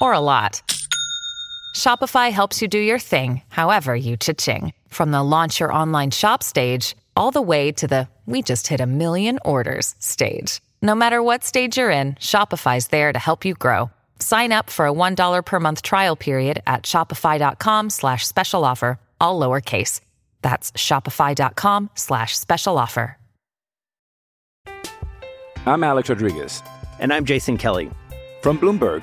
or a lot, Shopify helps you do your thing, however you cha-ching. From the launch your online shop stage, all the way to the we just hit a million orders stage. No matter what stage you're in, Shopify's there to help you grow. Sign up for a $1 per month trial period at shopify.com slash special offer, all lowercase. That's shopify.com slash special offer. I'm Alex Rodriguez. And I'm Jason Kelly. From Bloomberg,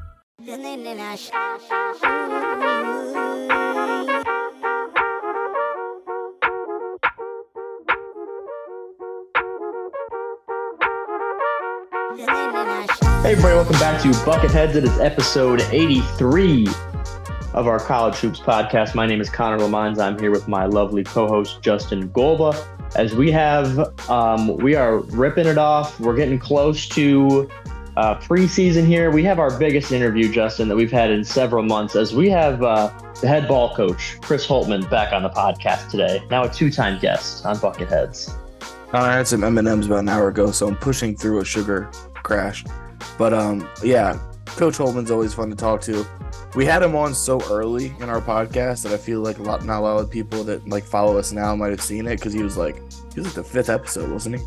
Hey everybody, welcome back to Bucketheads. It is episode 83 of our College Hoops podcast. My name is Connor Lemons. I'm here with my lovely co-host Justin Golba. As we have, um, we are ripping it off. We're getting close to uh, preseason here. We have our biggest interview, Justin, that we've had in several months. As we have uh, the head ball coach Chris Holtmann back on the podcast today. Now a two-time guest on Bucketheads. I had some M and M's about an hour ago, so I'm pushing through a sugar crash. But um, yeah, Coach Holtmann's always fun to talk to. We had him on so early in our podcast that I feel like a lot, not a lot of people that like follow us now might have seen it because he was like, he was like the fifth episode, wasn't he?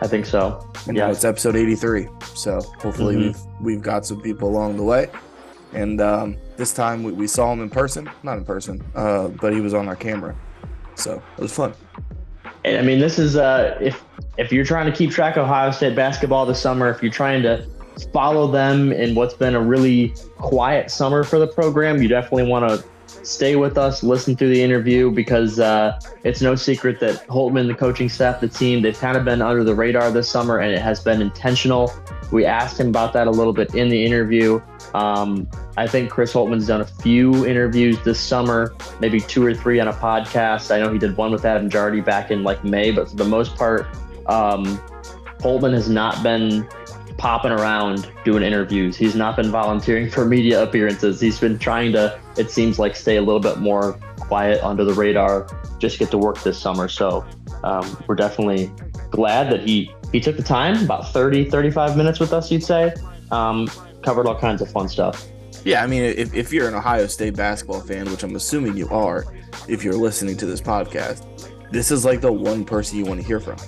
I think so. And Yeah. it's episode 83. So hopefully Mhm. we've we've got some people along the way. And um, this time we, we saw him in person, not in person, uh, but he was on our camera. So it was fun. And, I mean, this is uh, if if you're trying to keep track of Ohio State basketball this summer, if you're trying to follow them in what's been a really quiet summer for the program, you definitely want to stay with us, listen to the interview because uh, it's no secret that Holtmann, the coaching staff, the team, they've kind of been under the radar this summer, and it has been intentional. We asked him about that a little bit in the interview. Um, I think Chris Holtmann's done a few interviews this summer, maybe two or three on a podcast. I know he did one with Adam Jardy back in like May, but for the most part, um, Holtmann has not been popping around doing interviews. He's not been volunteering for media appearances. He's been trying to, it seems like, stay a little bit more quiet under the radar, just get to work this summer. So um, we're definitely glad that he he took the time, about 30, 35 minutes with us, you'd say. Um, covered all kinds of fun stuff. Yeah, I mean, if, if you're an Ohio State basketball fan, which I'm assuming you are, if you're listening to this podcast, this is like the one person you want to hear from.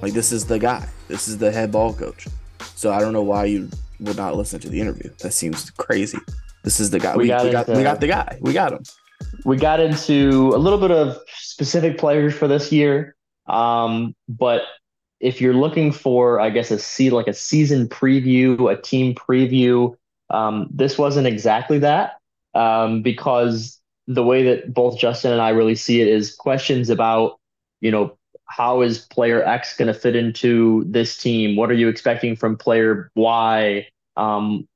Like, this is the guy. This is the head ball coach. So I don't know why you would not listen to the interview. That seems crazy. This is the guy. We We, got we got, we got the guy. We got him. we got into a little bit of specific players for this year. Um, but if you're looking for, I guess, a see like a season preview, a team preview, um, this wasn't exactly that um, because the way that both Justin and I really see it is questions about, you know, how is player X going to fit into this team? What are you expecting from player Y? Um,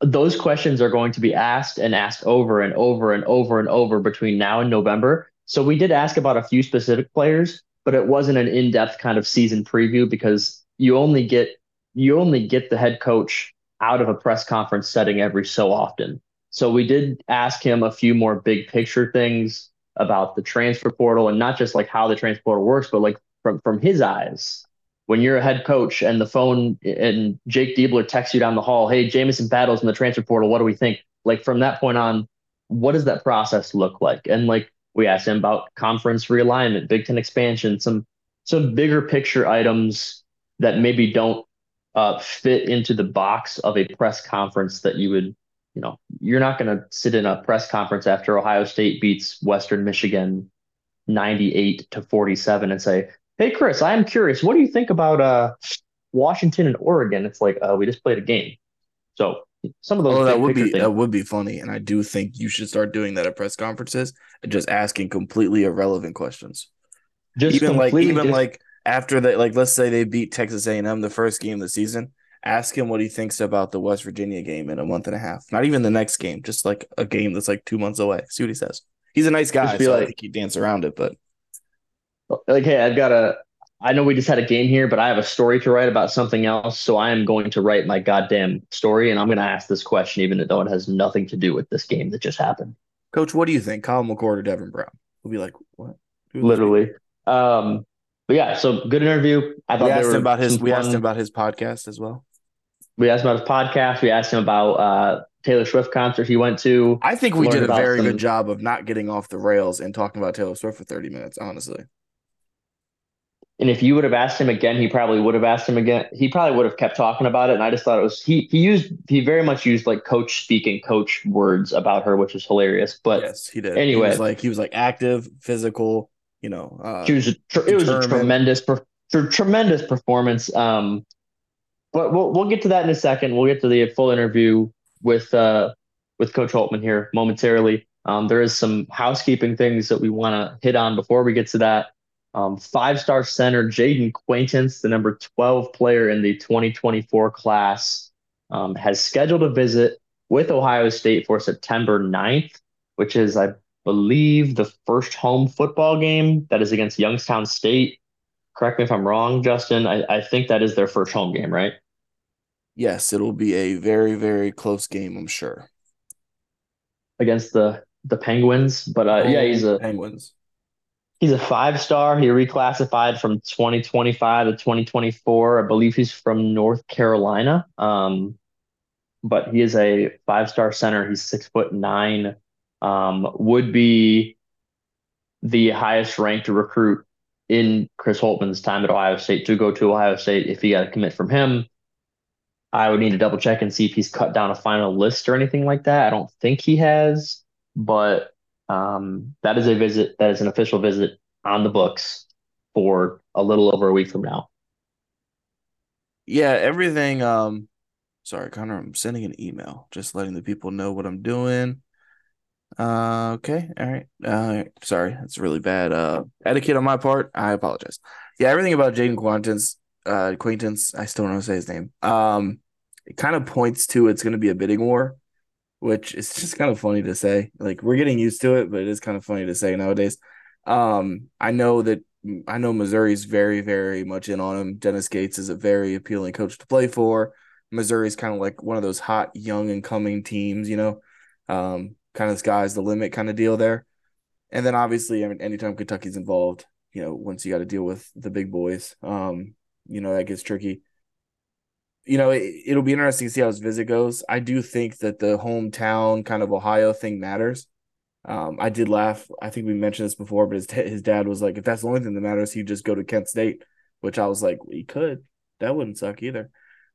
those questions are going to be asked and asked over and over and over and over between now and November. So we did ask about a few specific players, but it wasn't an in-depth kind of season preview because you only get you only get the head coach out of a press conference setting every so often. So we did ask him a few more big picture things. About the transfer portal and not just like how the transfer portal works, but like from from his eyes. When you're a head coach and the phone and Jake Diebler texts you down the hall, hey, Jamison Battles in the transfer portal, what do we think? Like from that point on, what does that process look like? And like we asked him about conference realignment, Big Ten expansion, some some bigger picture items that maybe don't uh, fit into the box of a press conference that you would, you know, you're not going to sit in a press conference after Ohio State beats Western Michigan 98 to 47 and say, "Hey, Chris, I am curious. What do you think about uh, Washington and Oregon?" It's like uh, we just played a game, so some of those. Oh, that would be things. that would be funny, and I do think you should start doing that at press conferences and just asking completely irrelevant questions. Just even like even just, like after that, like let's say they beat Texas A&M the first game of the season, ask him what he thinks about the West Virginia game in a month and a half. Not even the next game, just like a game that's like two months away. See what he says. He's a nice guy, so like, I think he dance around it. But like, hey, I've got a. I know we just had a game here, but I have a story to write about something else. So I am going to write my goddamn story, and I'm going to ask this question, even though it has nothing to do with this game that just happened. Coach, what do you think? Colin McCord or Devin Brown? We'll be like, what? Literally. Um, but yeah, so good interview. I thought we asked him about his. We fun. asked him about his podcast as well. We asked him about his podcast. We asked him about uh, Taylor Swift concert he went to. I think we did a very some... good job of not getting off the rails and talking about Taylor Swift for thirty minutes. Honestly. And if you would have asked him again, he probably would have asked him again. He probably would have kept talking about it. And I just thought it was he he used he very much used like coach speaking coach words about her, which is hilarious. But yes, he did. Anyway, he was like he was like active, physical, you know, uh, she was a, it was a tremendous, tremendous performance. Um, but we'll we'll get to that in a second. We'll get to the full interview with uh with Coach Holtmann here momentarily. Um, there is some housekeeping things that we want to hit on before we get to that. Um, five star center Jayden Quaintance, the number 12 player in the 2024 class, um, has scheduled a visit with Ohio State for September 9th, which is, I believe the first home football game that is against Youngstown State. Correct me if I'm wrong, Justin. I, I think that is their first home game, right? Yes, it'll be a very, very close game, I'm sure. Against the the Penguins. But uh, yeah, he's a Penguins. He's a five star. He reclassified from 2025 to 2024. I believe he's from North Carolina. Um, but he is a five star center. He's six foot nine, um, would be the highest ranked recruit in Chris Holtmann's time at Ohio State to go to Ohio State. If he got a commit from him, I would need to double check and see if he's cut down a final list or anything like that. I don't think he has, but um, that is a visit. That is an official visit on the books for a little over a week from now. Yeah, everything. Um, sorry, Connor. I'm sending an email, just letting the people know what I'm doing. Uh, okay, all right. Uh, sorry, that's really bad. Uh, etiquette on my part. I apologize. Yeah, everything about Jayden Quaintance, uh, acquaintance. I still don't know say his name. Um, it kind of points to it's going to be a bidding war, which is just kind of funny to say. Like we're getting used to it, but it is kind of funny to say nowadays. Um, I know that I know Missouri's very, very much in on him. Dennis Gates is a very appealing coach to play for. Missouri's kind of like one of those hot, young and coming teams, you know. Um, kind of sky's the limit kind of deal there. And then obviously, I mean, anytime Kentucky's involved, you know, once you got to deal with the big boys, um, you know, that gets tricky. You know, it, will be interesting to see how his visit goes. I do think that the hometown kind of Ohio thing matters. Um, I did laugh. I think we mentioned this before, but his his dad was like, if that's the only thing that matters, he'd just go to Kent State, which I was like, he could. That wouldn't suck either.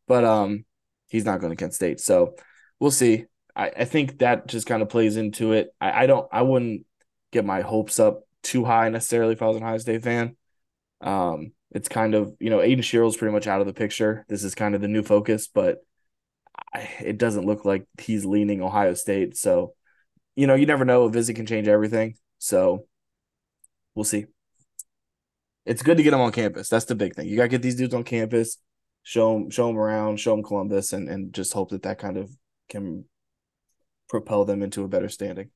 But um, he's not going to Kent State, so we'll see. I, I think that just kind of plays into it. I, I don't I wouldn't get my hopes up too high necessarily if I was an Ohio State fan. Um, it's kind of you know Aiden Sherrell's pretty much out of the picture. This is kind of the new focus, but I, it doesn't look like he's leaning Ohio State. So, you know, you never know. A visit can change everything. So, we'll see. It's good to get them on campus. That's the big thing. You got to get these dudes on campus, show them, show them around, show them Columbus, and and just hope that that kind of can propel them into a better standing.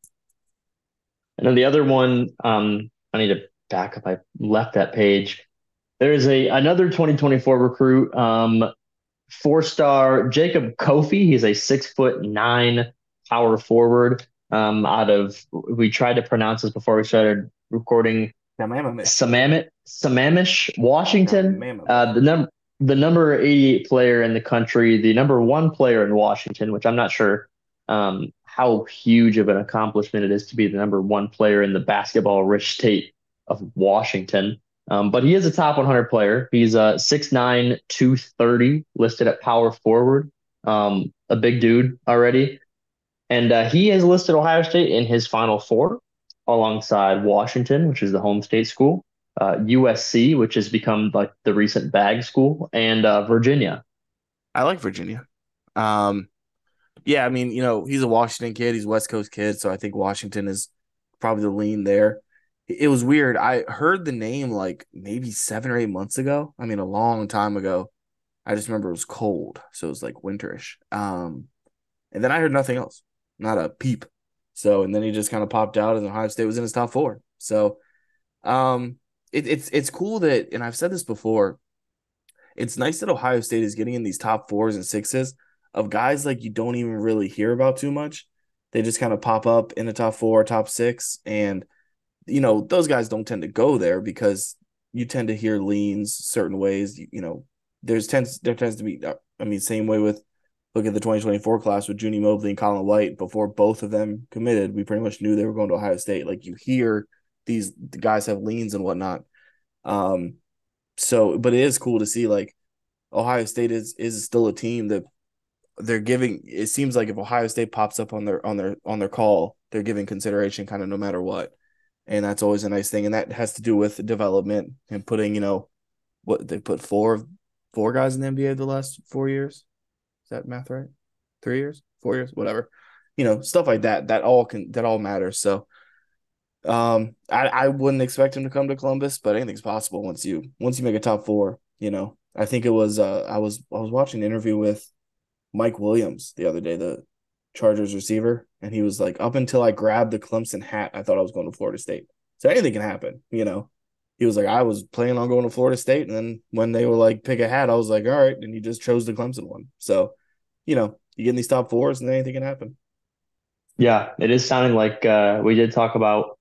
And then the other one, um, I need to back up. I left that page. There's a another 2024 recruit, um, four star Jacob Cofie. He's a six foot nine power forward. um, out of we tried to pronounce this before we started recording. Sammamish, Sammamish, Washington. Uh, the number the number 88 player in the country, the number one player in Washington, which I'm not sure um, how huge of an accomplishment it is to be the number one player in the basketball rich state of Washington. Um, but he is a top 100 player. He's uh, 6'9, 230, listed at power forward. Um, a big dude already. And uh, he has listed Ohio State in his final four alongside Washington, which is the home state school, uh, USC, which has become like the recent bag school, and uh, Virginia. I like Virginia. Um, yeah, I mean, you know, he's a Washington kid. He's West Coast kid, so I think Washington is probably the lean there. It was weird. I heard the name like maybe seven or eight months ago. I mean, a long time ago. I just remember it was cold, so it was like winterish. Um, and then I heard nothing else, not a peep. So, and then he just kind of popped out, and Ohio State was in his top four. So, um, it, it's it's cool that, and I've said this before. It's nice that Ohio State is getting in these top fours and sixes of guys like you don't even really hear about too much. They just kind of pop up in the top four, top six, and you know those guys don't tend to go there because you tend to hear leans certain ways. You, you know, there's tends there tends to be. Uh, I mean, same way with look at the 2024 class with Juni Mobley and Colin White. Before both of them committed, we pretty much knew they were going to Ohio State. Like you hear these the guys have leans and whatnot. Um, so but it is cool to see like Ohio State is is still a team that they're giving it seems like if Ohio State pops up on their on their on their call, they're giving consideration kind of no matter what. And that's always a nice thing. And that has to do with development and putting, you know, what they put four four guys in the NBA the last four years. Is that math right? Three years? Four years? Whatever. You know, stuff like that. That all can that all matters. So um I, I wouldn't expect him to come to Columbus, but anything's possible once you once you make a top four, you know. I think it was uh I was I was watching an interview with Mike Williams the other day, the Chargers receiver, and he was like, "Up until I grabbed the Clemson hat, I thought I was going to Florida State. So anything can happen, you know." He was like, "I was planning on going to Florida State, and then when they were like, pick a hat, I was like, all right," and he just chose the Clemson one. So, you know, you get in these top fours, and anything can happen. Yeah, it is sounding like uh, we did talk about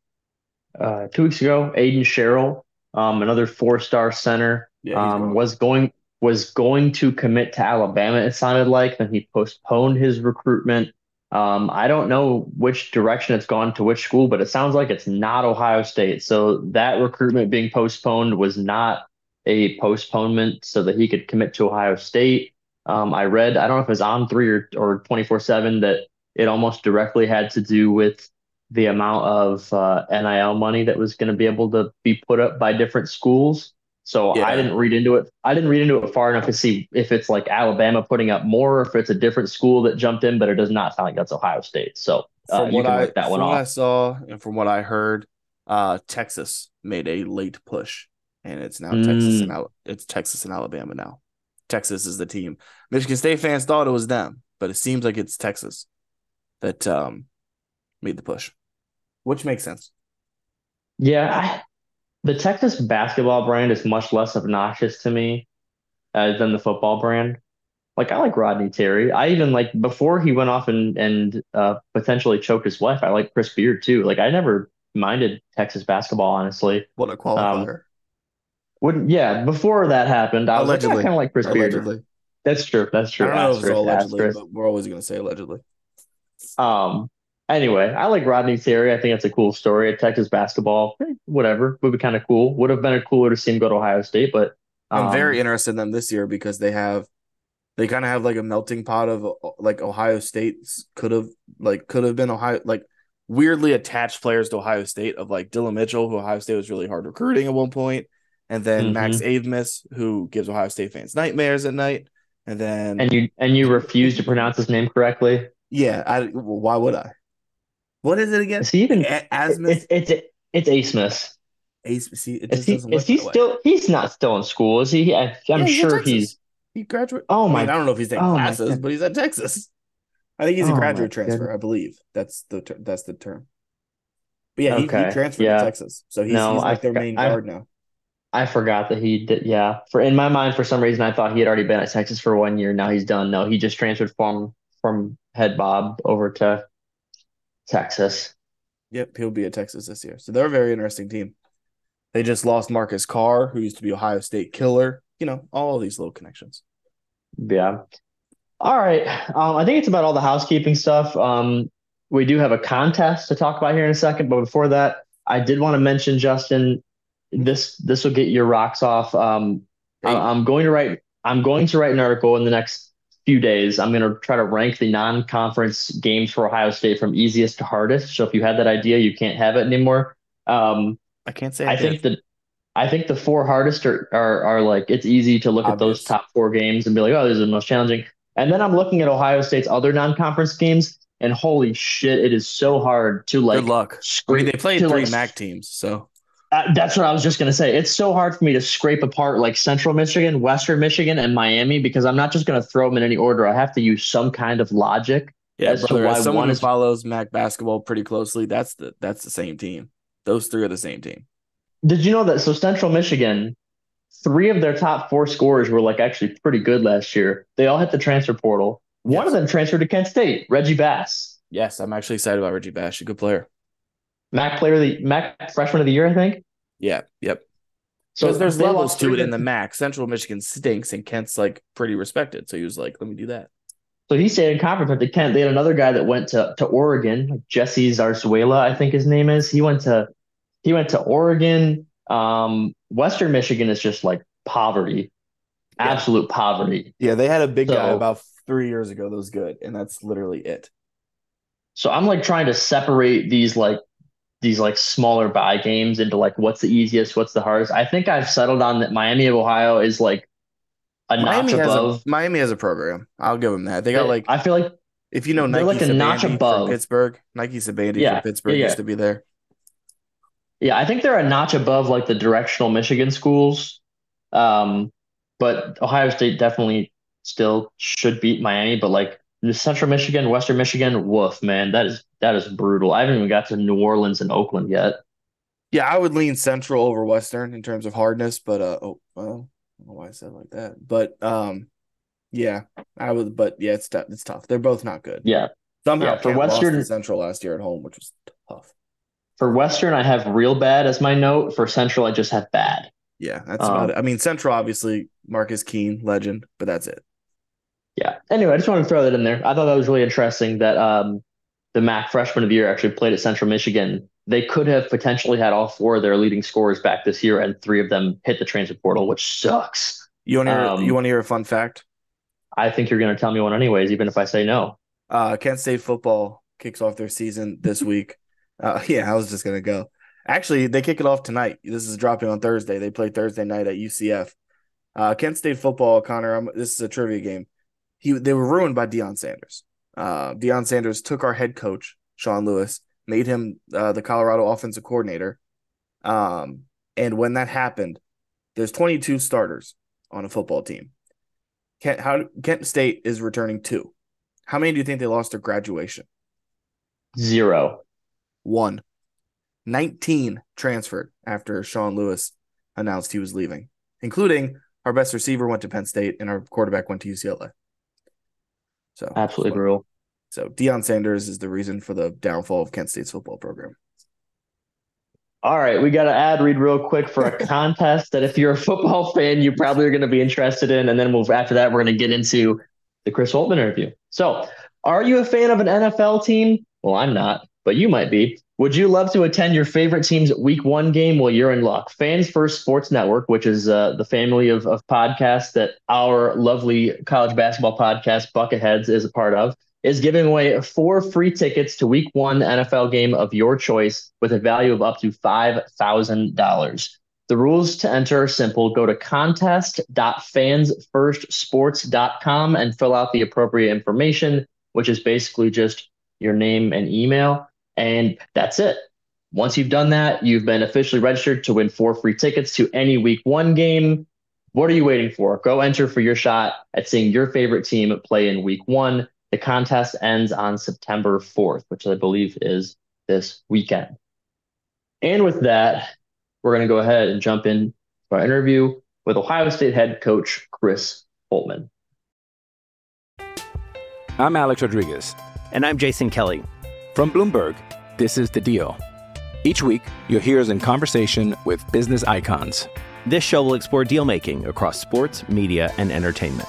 uh, two weeks ago. Aiden Sherrell, um, another four-star center, yeah, um, was going was going to commit to Alabama, it sounded like. Then he postponed his recruitment. Um, I don't know which direction it's gone to which school, but it sounds like it's not Ohio State. So that recruitment being postponed was not a postponement so that he could commit to Ohio State. Um, I read, I don't know if it was on three or, or 24 7, that it almost directly had to do with the amount of uh, NIL money that was going to be able to be put up by different schools. So yeah. I didn't read into it. I didn't read into it far enough to see if it's like Alabama putting up more, or if it's a different school that jumped in. But it does not sound like that's Ohio State. So uh, from what I that one off. I saw and from what I heard, uh, Texas made a late push, and it's now mm. Texas and Al- it's Texas and Alabama now. Texas is the team. Michigan State fans thought it was them, but it seems like it's Texas that um, made the push, which makes sense. Yeah, the Texas basketball brand is much less obnoxious to me uh, than the football brand. Like I like Rodney Terry. I even like before he went off and and uh, potentially choked his wife. I like Chris Beard too. Like I never minded Texas basketball honestly. What a qualifier. Um, wouldn't yeah. Before that happened, I was allegedly. Like, kind of like Chris allegedly. Beard. That's true. That's true. I don't know if it's allegedly, but we're always going to say allegedly. Um, Anyway, I like Rodney Terry. I think it's a cool story. Texas basketball, eh, whatever, would be kind of cool. Would have been cooler to see him go to Ohio State, but um, I'm very interested in them this year because they have they kind of have like a melting pot of like Ohio State's could have like could have been Ohio like weirdly attached players to Ohio State of like Dillon Mitchell, who Ohio State was really hard recruiting at one point, and then mm-hmm. Max Abmas, who gives Ohio State fans nightmares at night, and then and you and you refuse to pronounce his name correctly. Yeah, I why would I? What is it again? Is he even A- Asmus? It's it's it's Asmus. Asmus. See, it is he, is he still? He's not still in school, is he? I, am yeah, sure he's. He graduated. Oh my! I, mean, I don't know if he's taking oh classes, but he's at Texas. I think he's a oh graduate transfer. Goodness. I believe that's the ter- that's the term. But yeah, okay. he, he, transferred yeah. to Texas, so he's, no, he's like I their main guard now. I forgot that he did. Yeah, for in my mind, for some reason, I thought he had already been at Texas for one year. Now he's done. No, he just transferred from from head Bob over to Texas. Yep, he'll be at Texas this year. So they're a very interesting team. They just lost Marcus Carr, who used to be Ohio State killer. You know, all of these little connections. Yeah. All right. Um, I think it's about all the housekeeping stuff. Um, we do have a contest to talk about here in a second, but before that, I did want to mention Justin. This this will get your rocks off. Um, I, I'm going to write. I'm going to write an article in the next few days. I'm going to try to rank the non-conference games for Ohio State from easiest to hardest. So if you had that idea, you can't have it anymore. Um, I can't say. I, I think that I think the four hardest are, are are like it's easy to look at those top four games and be like, oh, these are the most challenging. And then I'm looking at Ohio State's other non-conference games, and holy shit, it is so hard to like. Good luck. I mean, they played three like, MAC teams, so uh, that's what I was just gonna say. It's so hard for me to scrape apart like Central Michigan, Western Michigan, and Miami because I'm not just gonna throw them in any order. I have to use some kind of logic yeah, as brother, to as someone one who is. follows MAC basketball pretty closely, that's the that's the same team. Those three are the same team. Did you know that? So Central Michigan, three of their top four scorers were like actually pretty good last year. They all hit the transfer portal. One of them transferred to Kent State, Reggie Bass. Yes, I'm actually excited about Reggie Bash. A good player. MAC player of the MAC freshman of the year, I think. Yeah, yep. So So there's levels to it in the MAC. Central Michigan stinks, and Kent's like pretty respected. So he was like, "Let me do that." So he stayed in conference at the Kent. They had another guy that went to, to Oregon, like Jesse Zarzuela, I think his name is. He went to he went to Oregon. Um, Western Michigan is just like poverty, absolute poverty. Yeah, they had a big guy about three years ago that was good, and that's literally it. So I'm like trying to separate these like these like smaller buy games into like what's the easiest, what's the hardest. I think I've settled on that Miami of Ohio is like a Miami notch has above. a Miami has a program. I'll give them that. They got like I feel like if you know Nike like a notch above. from Pittsburgh, Nike Sibande Yeah, from Pittsburgh yeah, yeah. used to be there. Yeah, I think they're a notch above like the directional Michigan schools. Um, but Ohio State definitely still should beat Miami, but like the Central Michigan, Western Michigan, woof, man, that is that is brutal. I haven't even got to New Orleans and Oakland yet. Yeah, I would lean Central over Western in terms of hardness, but uh, oh, well, I don't know why I said like that, but um, yeah, I would, but yeah, it's tough. It's tough. They're both not good. Yeah. Somehow Yeah, for lost Western- Central last year at home, which was tough. For Western, I have real bad as my note. For Central, I just have bad. Yeah, that's Um, about it. I mean, Central obviously Marcus Keene, legend, but that's it. Yeah. Anyway, I just wanted to throw that in there. I thought that was really interesting that um, the MAC freshman of the year actually played at Central Michigan. They could have potentially had all four of their leading scorers back this year, and three of them hit the transfer portal, which sucks. You want to hear? Um, you want to hear a fun fact? I think you're going to tell me one anyways, even if I say no. Uh, Kent State football kicks off their season this week. Uh, yeah, I was just gonna go. Actually, they kick it off tonight. This is dropping on Thursday. They play Thursday night at UCF. Uh, Kent State football, Connor. I'm, this is a trivia game. He they were ruined by Deion Sanders. Uh, Deion Sanders took our head coach Sean Lewis, made him uh, the Colorado offensive coordinator. Um, and when that happened, there's 22 starters on a football team. Kent how Kent State is returning two. How many do you think they lost at graduation? Zero. One. 19 transferred after Sean Lewis announced he was leaving, including our best receiver went to Penn State and our quarterback went to UCLA. So Absolutely brutal. So Deion Sanders is the reason for the downfall of Kent State's football program. All right, we got to add read real quick for a contest that if you're a football fan, you probably are going to be interested in, and then we'll after that we're going to get into the Chris Holtmann interview. So, are you a fan of an NFL team? Well, I'm not, but you might be. Would you love to attend your favorite team's Week One game? Well, you're in luck. Fans First Sports Network, which is uh, the family of, of podcasts that our lovely college basketball podcast Bucketheads is a part of, is giving away four free tickets to Week One NFL game of your choice with a value of up to five thousand dollars. The rules to enter are simple. Go to contest.fansfirstsports.com and fill out the appropriate information, which is basically just your name and email. And that's it. Once you've done that, you've been officially registered to win four free tickets to any week one game. What are you waiting for? Go enter for your shot at seeing your favorite team play in week one. The contest ends on September 4th, which I believe is this weekend. And with that, we're going to go ahead and jump in to our interview with Ohio State head coach Chris Holtmann. I'm Alex Rodriguez. And I'm Jason Kelly. From Bloomberg, this is The Deal. Each week, you'll hear us in conversation with business icons. This show will explore deal making across sports, media, and entertainment.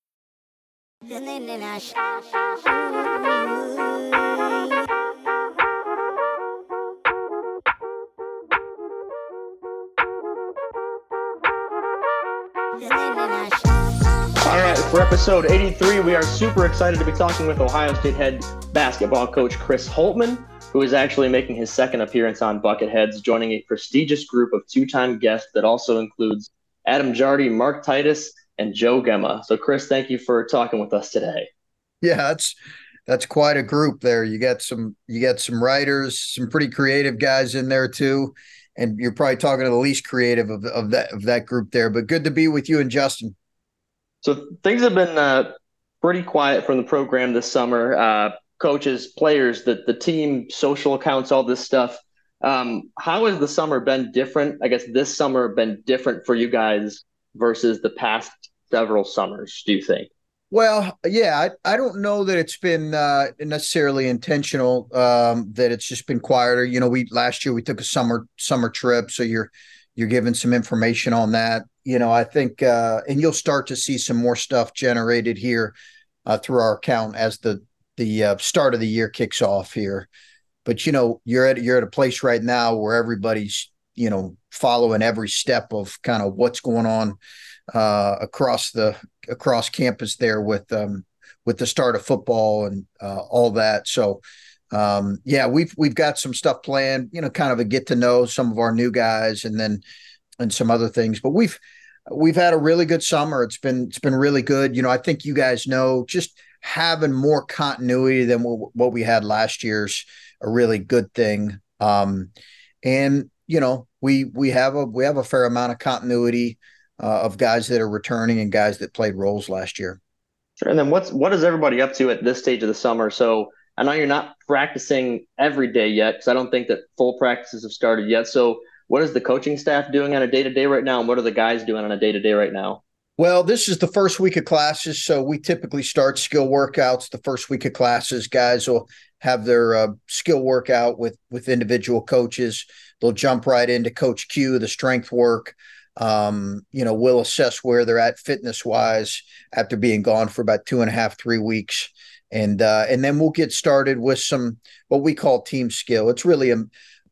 All right, for episode 83, we are super excited to be talking with Ohio State head basketball coach Chris Holtmann, who is actually making his second appearance on Bucketheads, joining a prestigious group of two time guests that also includes Adam Jardy, Mark Titus, and Joe Gemma. So, Chris, thank you for talking with us today. Yeah, that's that's quite a group there. You got some you got some writers, some pretty creative guys in there too. And you're probably talking to the least creative of, of that of that group there. But good to be with you and Justin. So things have been uh, pretty quiet from the program this summer. Uh, coaches, players, the the team, social accounts, all this stuff. Um, how has the summer been different? I guess this summer been different for you guys versus the past several summers. Do you think? Well, yeah, I, I don't know that it's been uh, necessarily intentional. Um, that it's just been quieter. You know, we last year we took a summer summer trip, so you're you're giving some information on that. You know, I think, uh, and you'll start to see some more stuff generated here uh, through our account as the the uh, start of the year kicks off here. But you know, you're at you're at a place right now where everybody's you know following every step of kind of what's going on uh, across the across campus there with um, with the start of football and uh, all that. So um, yeah, we've we've got some stuff planned. You know, kind of a get to know some of our new guys, and then and some other things. But we've we've had a really good summer. It's been it's been really good. You know, I think you guys know just having more continuity than what, what we had last year's a really good thing. Um, and you know, we we have a we have a fair amount of continuity uh, of guys that are returning and guys that played roles last year. Sure. And then what's what is everybody up to at this stage of the summer? So I know you're not practicing every day yet because I don't think that full practices have started yet. So what is the coaching staff doing on a day to day right now, and what are the guys doing on a day to day right now? Well, this is the first week of classes, so we typically start skill workouts the first week of classes. Guys will have their uh, skill workout with with individual coaches. They'll jump right into Coach Q, the strength work. Um, you know, we'll assess where they're at fitness wise after being gone for about two and a half, three weeks. And uh, and then we'll get started with some what we call team skill. It's really a,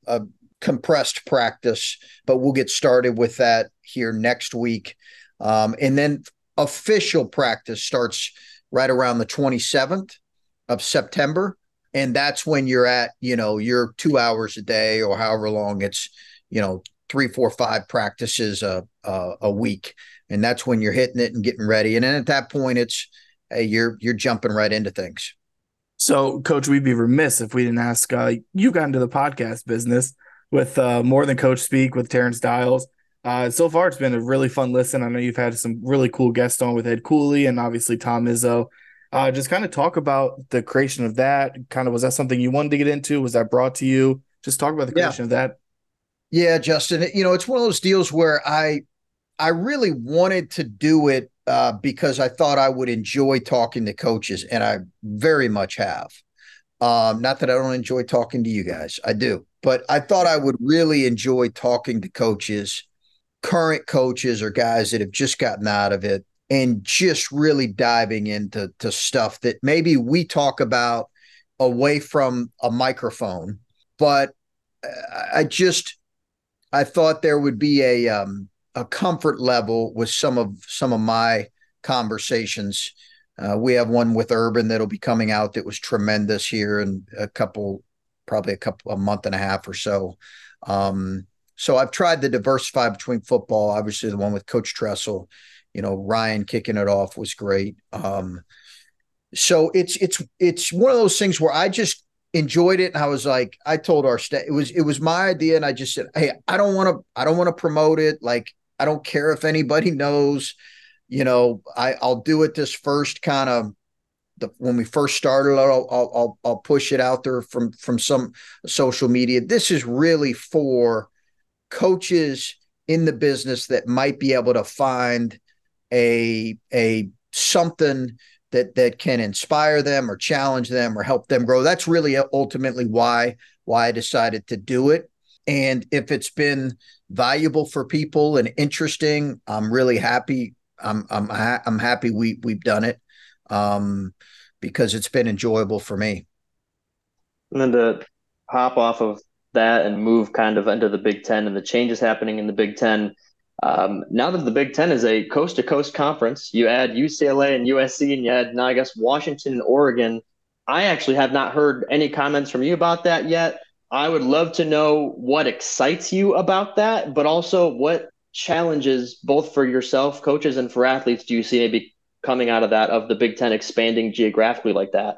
a compressed practice, but we'll get started with that here next week. Um, and then official practice starts right around the 27th of September. And that's when you're at, you know, you're two hours a day or however long it's, you know, three, four, five practices a, a, a week. And that's when you're hitting it and getting ready. And then at that point, it's, hey, you're, you're jumping right into things. So, Coach, we'd be remiss if we didn't ask. Uh, you got into the podcast business with uh, more than Coach Speak with Terence Dials. Uh, so far, it's been a really fun listen. I know you've had some really cool guests on with Ed Cooley and obviously Tom Izzo. Uh, just kind of talk about the creation of that. Kind of was that something you wanted to get into? Was that brought to you? Just talk about the creation yeah. of that. Yeah, Justin. You know, it's one of those deals where I, I really wanted to do it uh, because I thought I would enjoy talking to coaches, and I very much have. Um, not that I don't enjoy talking to you guys, I do, but I thought I would really enjoy talking to coaches, current coaches or guys that have just gotten out of it, and just really diving into to stuff that maybe we talk about away from a microphone. But I just I thought there would be a um, a comfort level with some of some of my conversations. Uh, we have one with Urban that'll be coming out that was tremendous here in a couple, probably a couple a month and a half or so. Um, so I've tried to diversify between football. Obviously, the one with Coach Tressel, you know, Ryan kicking it off was great. Um, so it's it's it's one of those things where I just enjoyed it and I was like I told our staff it was it was my idea and I just said hey I don't want to I don't want to promote it like I don't care if anybody knows you know I I'll do it this first kind of the, when we first started I'll, I'll I'll I'll push it out there from from some social media. This is really for coaches in the business that might be able to find a a something that that can inspire them or challenge them or help them grow. That's really ultimately why why I decided to do it. And if it's been valuable for people and interesting, I'm really happy. I'm I'm I'm happy we we've done it um, because it's been enjoyable for me. And then to hop off of that and move kind of into the Big Ten and the changes happening in the Big Ten. Um, now that the Big Ten is a coast to coast conference, you add UCLA and USC, and you add now, I guess, Washington and Oregon. I actually have not heard any comments from you about that yet. I would love to know what excites you about that, but also what challenges, both for yourself, coaches, and for athletes, do you see maybe coming out of that of the Big Ten expanding geographically like that?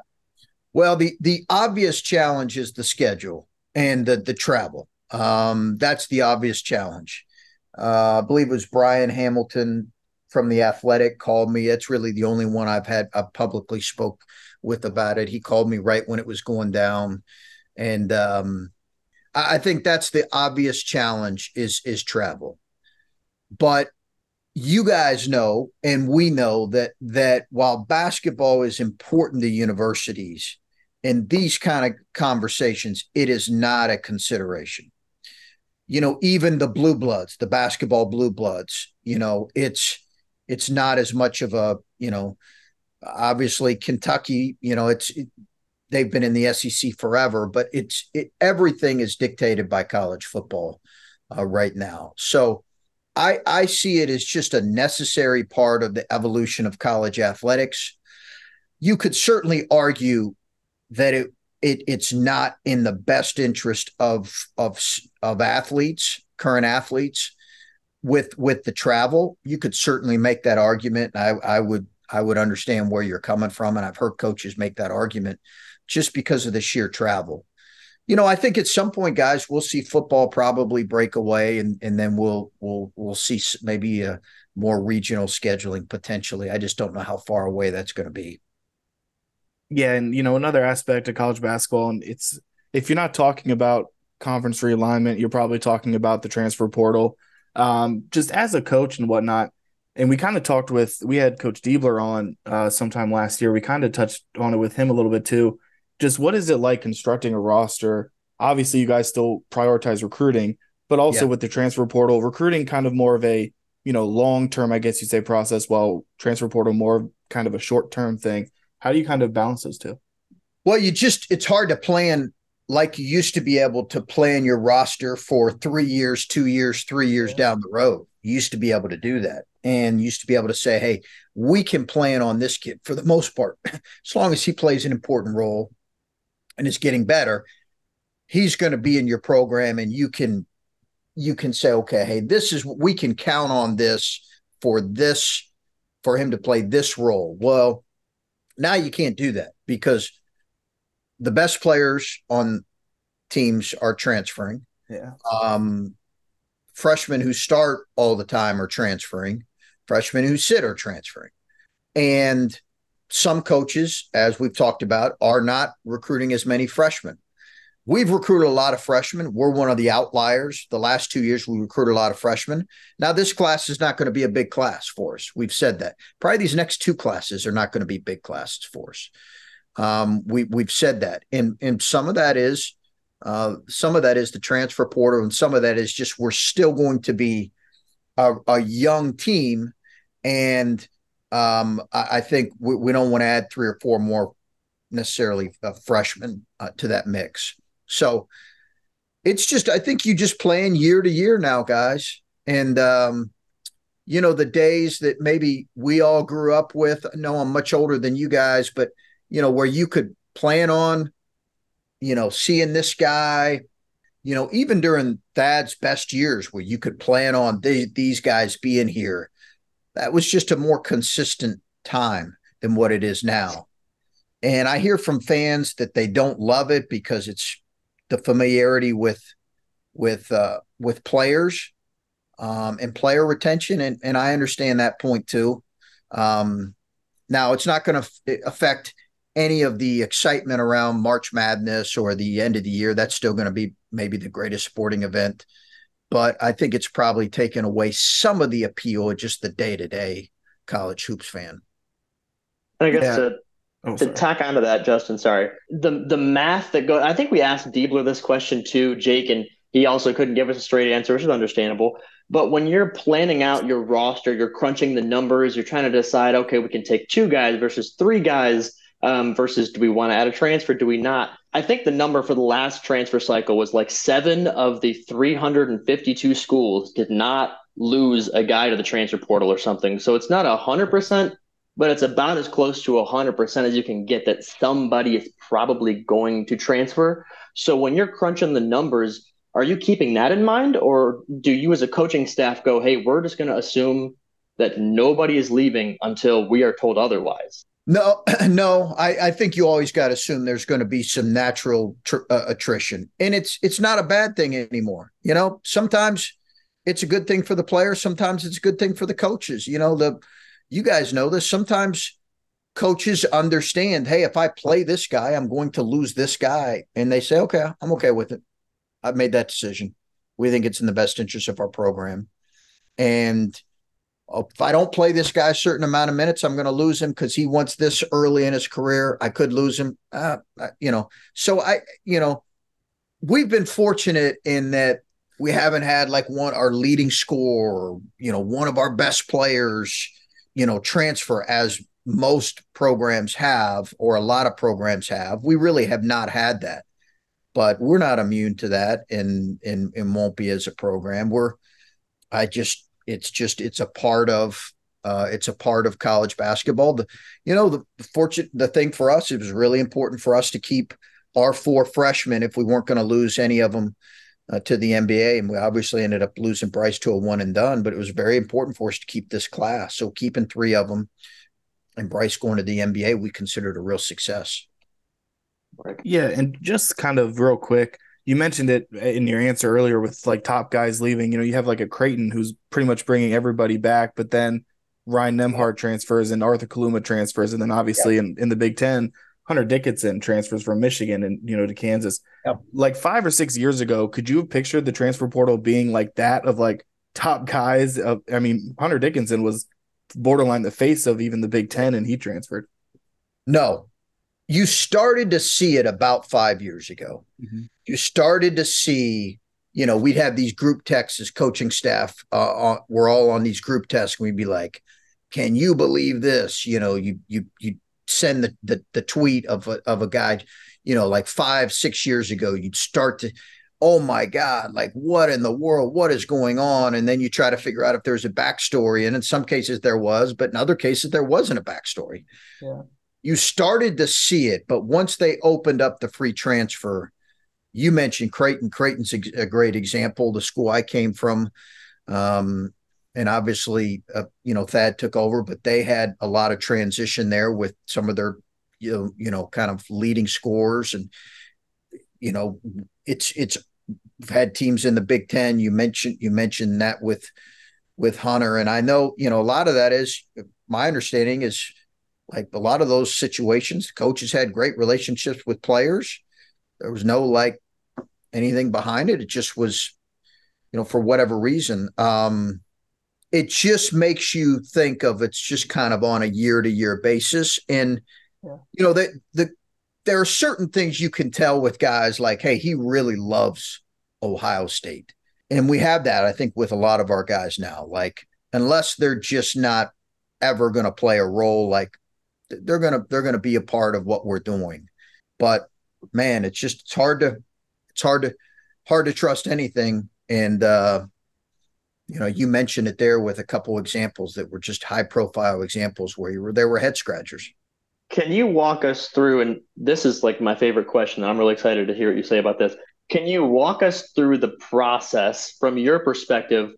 Well, the the obvious challenge is the schedule and the the travel. Um, that's the obvious challenge. Uh, I believe it was Brian Hamilton from the Athletic called me. It's really the only one I've had I publicly spoke with about it. He called me right when it was going down, and um, I, I think that's the obvious challenge is is travel. But you guys know, and we know that that while basketball is important to universities, in these kind of conversations, it is not a consideration you know, even the blue bloods, the basketball blue bloods, you know, it's it's not as much of a, you know, obviously Kentucky, you know, it's it, they've been in the SEC forever, but it's it, everything is dictated by college football uh, right now. So I I see it as just a necessary part of the evolution of college athletics. You could certainly argue that it it, it's not in the best interest of of of athletes, current athletes, with with the travel. You could certainly make that argument. I, I would I would understand where you're coming from, and I've heard coaches make that argument just because of the sheer travel. You know, I think at some point, guys, we'll see football probably break away, and and then we'll we'll we'll see maybe a more regional scheduling potentially. I just don't know how far away that's going to be yeah, and you know another aspect of college basketball, and it's if you're not talking about conference realignment, you're probably talking about the transfer portal. Um, just as a coach and whatnot, and we kind of talked with we had Coach Diebler on uh, sometime last year. We kind of touched on it with him a little bit too. Just what is it like constructing a roster? Obviously, you guys still prioritize recruiting, but also yeah. with the transfer portal, recruiting kind of more of a you know long term, I guess you say process, while transfer portal more kind of a short term thing. How do you kind of balance those two? Well, you just it's hard to plan like you used to be able to plan your roster for three years, two years, three years yeah. down the road. You used to be able to do that and used to be able to say, hey, we can plan on this kid for the most part, as long as he plays an important role and is getting better, he's going to be in your program and you can you can say, okay, hey, this is we can count on this for this for him to play this role. Well, now you can't do that because the best players on teams are transferring. Yeah. Um, freshmen who start all the time are transferring. Freshmen who sit are transferring. And some coaches, as we've talked about, are not recruiting as many freshmen. We've recruited a lot of freshmen. We're one of the outliers. The last two years, we recruited a lot of freshmen. Now, this class is not going to be a big class for us. We've said that. Probably these next two classes are not going to be big classes for us. Um, we we've said that, and and some of that is, uh, some of that is the transfer portal, and some of that is just we're still going to be a, a young team, and um, I, I, think we, we don't want to add three or four more necessarily uh, freshmen uh, to that mix. So it's just I think you just plan year to year now, guys, and um, you know the days that maybe we all grew up with. I know I'm much older than you guys, but you know, where you could plan on, you know, seeing this guy, you know, even during Thad's best years where you could plan on the, these guys being here. That was just a more consistent time than what it is now. And I hear from fans that they don't love it because it's the familiarity with with uh, with players um, and player retention, and and I understand that point too. Um, now it's not going to f- affect any of the excitement around March Madness or the end of the year. That's still going to be maybe the greatest sporting event. But I think it's probably taken away some of the appeal of just the day to day college hoops fan. I guess yeah. to, oh, to tack onto that, Justin, sorry. The the math that goes I think we asked Diebler this question too, Jake, and he also couldn't give us a straight answer, which is understandable. But when you're planning out your roster, you're crunching the numbers, you're trying to decide, okay, we can take two guys versus three guys um, versus do we want to add a transfer? Do we not? I think the number for the last transfer cycle was like seven of the 352 schools did not lose a guy to the transfer portal or something. So it's not a hundred percent, but it's about as close to a hundred percent as you can get that somebody is probably going to transfer. So when you're crunching the numbers, are you keeping that in mind, or do you as a coaching staff go, "Hey, we're just going to assume that nobody is leaving until we are told otherwise"? No, no. I, I think you always got to assume there's going to be some natural tr- uh, attrition, and it's it's not a bad thing anymore. You know, sometimes it's a good thing for the players. Sometimes it's a good thing for the coaches. You know, the you guys know this. Sometimes coaches understand, hey, if I play this guy, I'm going to lose this guy, and they say, okay, I'm okay with it. I've made that decision. We think it's in the best interest of our program, and if I don't play this guy a certain amount of minutes, I'm going to lose him because he wants this early in his career. I could lose him, uh, you know. So I, you know, we've been fortunate in that we haven't had like one our leading scorer, you know, one of our best players, you know, transfer as most programs have or a lot of programs have. We really have not had that, but we're not immune to that, and and and won't be as a program. We're I just it's just it's a part of uh, it's a part of college basketball. The, you know, the, the fortune, the thing for us, it was really important for us to keep our four freshmen if we weren't going to lose any of them uh, to the NBA. And we obviously ended up losing Bryce to a one and done, but it was very important for us to keep this class. So keeping three of them and Bryce going to the NBA, we considered a real success. Yeah. And just kind of real quick, you mentioned it in your answer earlier with like top guys leaving. You know, you have like a Creighton who's pretty much bringing everybody back, but then Ryan Nembhard transfers and Arthur Kaluma transfers, and then obviously in, in the Big Ten, Hunter Dickinson transfers from Michigan and you know to Kansas. Like five or six years ago, could you have pictured the transfer portal being like that of like top guys? Of I mean, Hunter Dickinson was borderline the face of even the Big Ten, and he transferred. No, you started to see it about five years ago. Mm-hmm. You started to see, you know, we'd have these group texts as coaching staff. Uh, on, we're all on these group texts. And we'd be like, "Can you believe this?" You know, you you you send the the, the tweet of a, of a guy, you know, like five six years ago. You'd start to, oh my god, like what in the world? What is going on? And then you try to figure out if there's a backstory. And in some cases there was, but in other cases there wasn't a backstory. Yeah you started to see it, but once they opened up the free transfer, you mentioned Creighton. Creighton's a great example. The school I came from, um, and obviously, uh, you know, Thad took over, but they had a lot of transition there with some of their, you know, you know, kind of leading scores, and you know, it's it's had teams in the Big Ten. You mentioned you mentioned that with with Hunter, and I know you know a lot of that is my understanding is like a lot of those situations, coaches had great relationships with players. There was no like anything behind it. It just was, you know, for whatever reason. Um, it just makes you think of it's just kind of on a year to year basis. And, yeah. you know, that the, there are certain things you can tell with guys like, hey, he really loves Ohio State. And we have that, I think, with a lot of our guys now. Like, unless they're just not ever going to play a role, like they're gonna they're gonna be a part of what we're doing. But man, it's just it's hard to it's hard to hard to trust anything. And uh, you know, you mentioned it there with a couple examples that were just high profile examples where you were there were head scratchers. Can you walk us through? And this is like my favorite question. I'm really excited to hear what you say about this. Can you walk us through the process from your perspective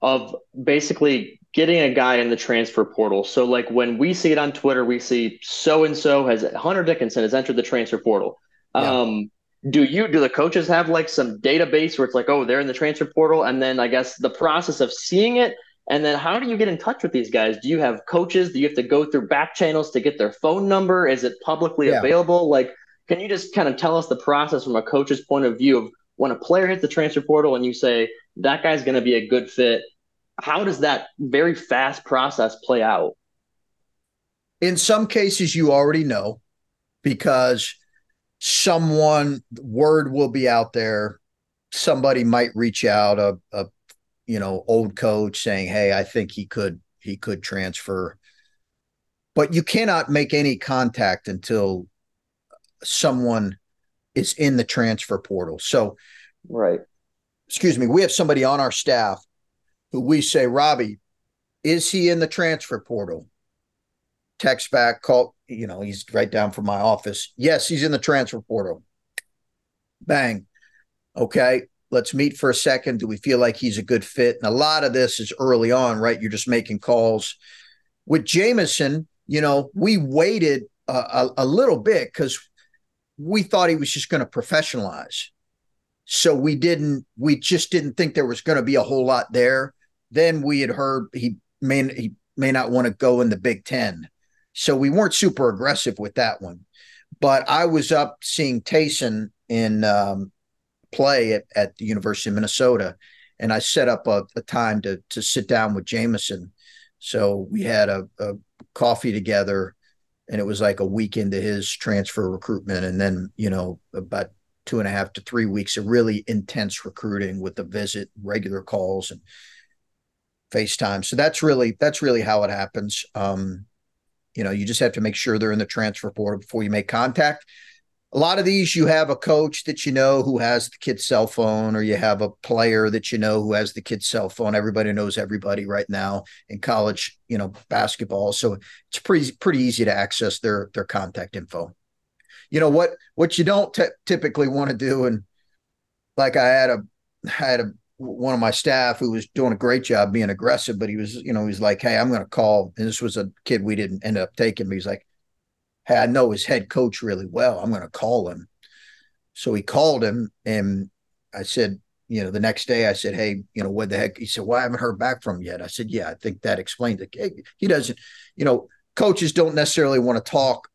of basically getting a guy in the transfer portal? So, like when we see it on Twitter, we see so and so has Hunter Dickinson has entered the transfer portal. Yeah. Um, do you do the coaches have like some database where it's like, oh, they're in the transfer portal, and then I guess the process of seeing it, and then how do you get in touch with these guys? Do you have coaches? Do you have to go through back channels to get their phone number? Is it publicly yeah. available? Like, can you just kind of tell us the process from a coach's point of view of when a player hits the transfer portal and you say that guy's going to be a good fit? How does that very fast process play out? In some cases, you already know because someone word will be out there. Somebody might reach out a, a you know old coach saying hey i think he could he could transfer. But you cannot make any contact until someone is in the transfer portal. So right. excuse me we have somebody on our staff who we say robbie is he in the transfer portal? Text back call you know, he's right down from my office. Yes, he's in the transfer portal. Bang. Okay, let's meet for a second. Do we feel like he's a good fit? And a lot of this is early on, right? You're just making calls. With Jamison, you know, we waited a, a, a little bit because we thought he was just going to professionalize. So we didn't, we just didn't think there was going to be a whole lot there. Then we had heard he may he may not want to go in the Big Ten. So we weren't super aggressive with that one. But I was up seeing Taison in um, play at, at the University of Minnesota, and I set up a, a, time to to sit down with Jamison. So we had a, a coffee together, and it was like a week into his transfer recruitment, and then you know about two and a half to three weeks of really intense recruiting with the visit, regular calls, and FaceTime. So that's really that's really how it happens. Um, you know, you just have to make sure they're in the transfer portal before you make contact. A lot of these, you have a coach that you know who has the kid's cell phone, or you have a player that you know who has the kid's cell phone. Everybody knows everybody right now in college, you know, basketball. So it's pretty pretty easy to access their their contact info. You know what what you don't t- typically want to do, and like I had a I had a one of my staff who was doing a great job being aggressive, but he was, you know, he's like, Hey, I'm going to call. And this was a kid we didn't end up taking, but he's like, Hey, I know his head coach really well. I'm going to call him. So he called him and I said, you know, the next day I said, Hey, you know, what the heck? He said, Well, I haven't heard back from him yet. I said, Yeah, I think that explains it. He doesn't, you know, coaches don't necessarily want to talk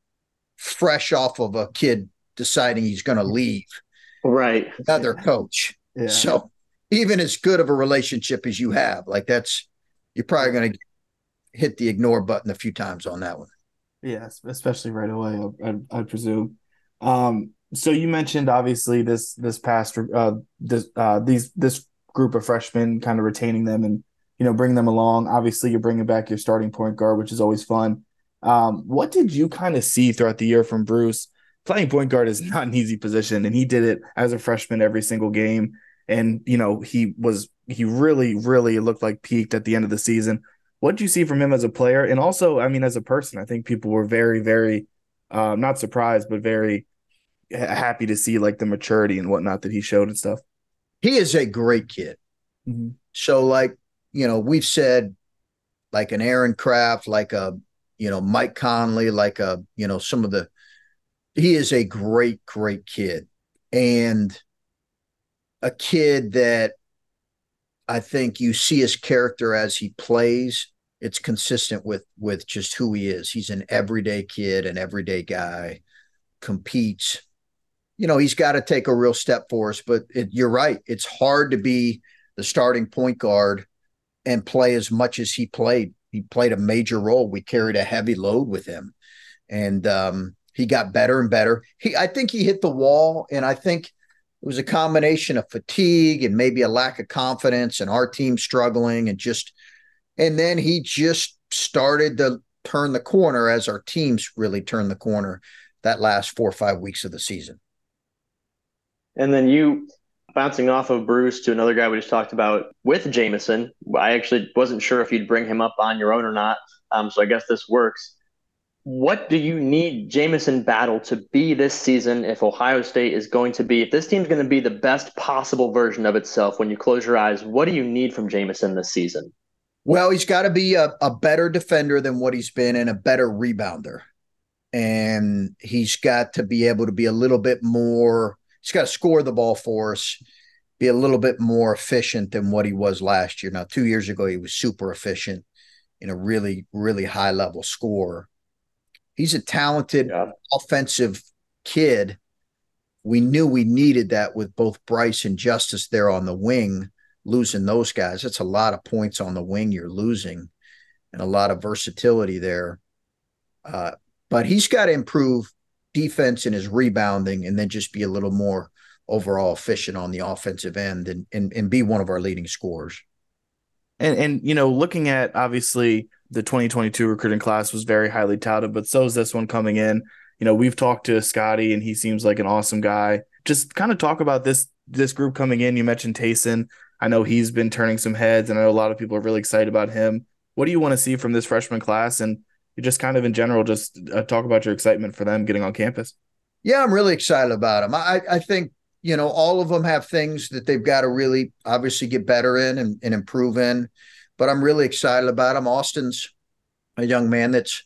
fresh off of a kid deciding he's going to mm. leave. Right. Another coach. Yeah. So even as good of a relationship as you have, like that's you're probably going to hit the ignore button a few times on that one. Yes, especially right away, I, I, I presume. Um, so you mentioned obviously this this past uh, this uh, these this group of freshmen, kind of retaining them and you know bring them along. Obviously, you're bringing back your starting point guard, which is always fun. Um, what did you kind of see throughout the year from Bruce? Playing point guard is not an easy position, and he did it as a freshman every single game and you know he was he really really looked like peaked at the end of the season. What do you see from him as a player, and also, I mean, as a person? I think people were very very uh, not surprised, but very happy to see like the maturity and whatnot that he showed and stuff. He is a great kid. Mm-hmm. So, like you know, we've said like an Aaron Craft, like a you know Mike Conley, like a you know some of the. He is a great, great kid, and a kid that I think you see his character as he plays. It's consistent with with just who he is. He's an everyday kid, an everyday guy, competes, you know, he's got to take a real step for us. But it, you're right; it's hard to be the starting point guard and play as much as he played. He played a major role. We carried a heavy load with him, and um, he got better and better. He, I think, he hit the wall, and I think it was a combination of fatigue and maybe a lack of confidence, and our team struggling, and just, and then he just started to turn the corner as our teams really turned the corner that last four or five weeks of the season. And then you bouncing off of Bruce to another guy we just talked about with Jamison. I actually wasn't sure if you'd bring him up on your own or not. Um, so I guess this works. What do you need Jamison Battle to be this season if Ohio State is going to be, if this team's going to be the best possible version of itself when you close your eyes, what do you need from Jamison this season? Well, he's got to be a, a better defender than what he's been and a better rebounder. And he's got to be able to be a little bit more he's got to score the ball for us, be a little bit more efficient than what he was last year. Now, two years ago, he was super efficient in a really, really high level score. He's a talented yeah. offensive kid. We knew we needed that with both Bryce and Justice there on the wing, losing those guys. That's a lot of points on the wing you're losing and a lot of versatility there. Uh, but he's got to improve defense and his rebounding, and then just be a little more overall efficient on the offensive end and and, and be one of our leading scorers. And and you know, looking at obviously the 2022 recruiting class was very highly touted, but so is this one coming in. You know, we've talked to Scotty and he seems like an awesome guy. Just kind of talk about this this group coming in. You mentioned Taison. I know he's been turning some heads, and I know a lot of people are really excited about him. What do you want to see from this freshman class? And you just kind of in general just uh, talk about your excitement for them getting on campus. Yeah, I'm really excited about them. I, I think you know all of them have things that they've got to really obviously get better in and, and improve in, but I'm really excited about him. Austin's a young man that's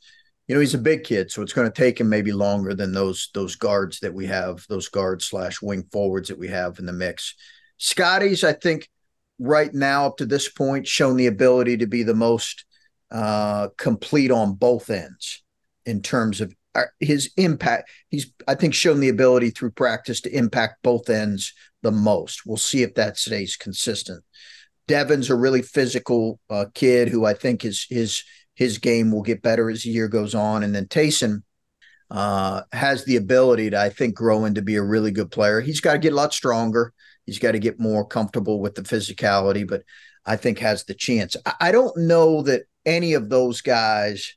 you know he's a big kid, so it's going to take him maybe longer than those those guards that we have, those guards slash wing forwards that we have in the mix. Scotty's, I think, right now up to this point, shown the ability to be the most uh, complete on both ends in terms of uh, his impact. He's, I think, shown the ability through practice to impact both ends the most. We'll see if that stays consistent. Devin's a really physical uh, kid who I think his his his game will get better as the year goes on, and then Taison uh, has the ability to I think grow into be a really good player. He's got to get a lot stronger. He's got to get more comfortable with the physicality, but I think has the chance. I, I don't know that any of those guys,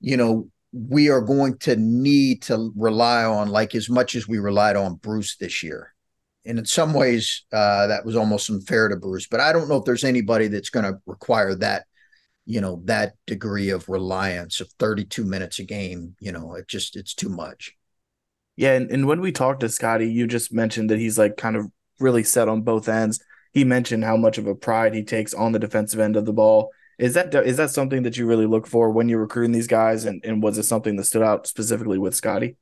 you know, we are going to need to rely on like as much as we relied on Bruce this year. And in some ways, uh, that was almost unfair to Bruce. But I don't know if there's anybody that's going to require that, you know, that degree of reliance of 32 minutes a game. You know, it just it's too much. Yeah, and, and when we talked to Scotty, you just mentioned that he's like kind of really set on both ends. He mentioned how much of a pride he takes on the defensive end of the ball is that is that something that you really look for when you're recruiting these guys? And, and was it something that stood out specifically with Scotty?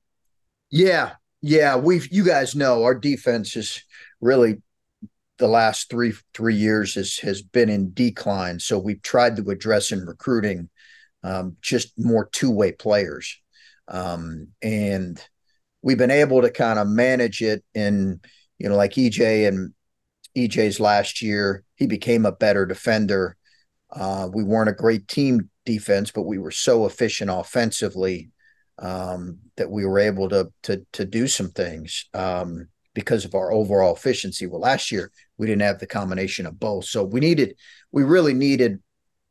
Yeah, yeah. We've you guys know our defense is really the last three three years has has been in decline. So we've tried to address in recruiting um, just more two way players, um, and we've been able to kind of manage it. In you know, like EJ and EJ's last year, he became a better defender. Uh, we weren't a great team defense, but we were so efficient offensively um, that we were able to to to do some things um, because of our overall efficiency. Well, last year we didn't have the combination of both, so we needed we really needed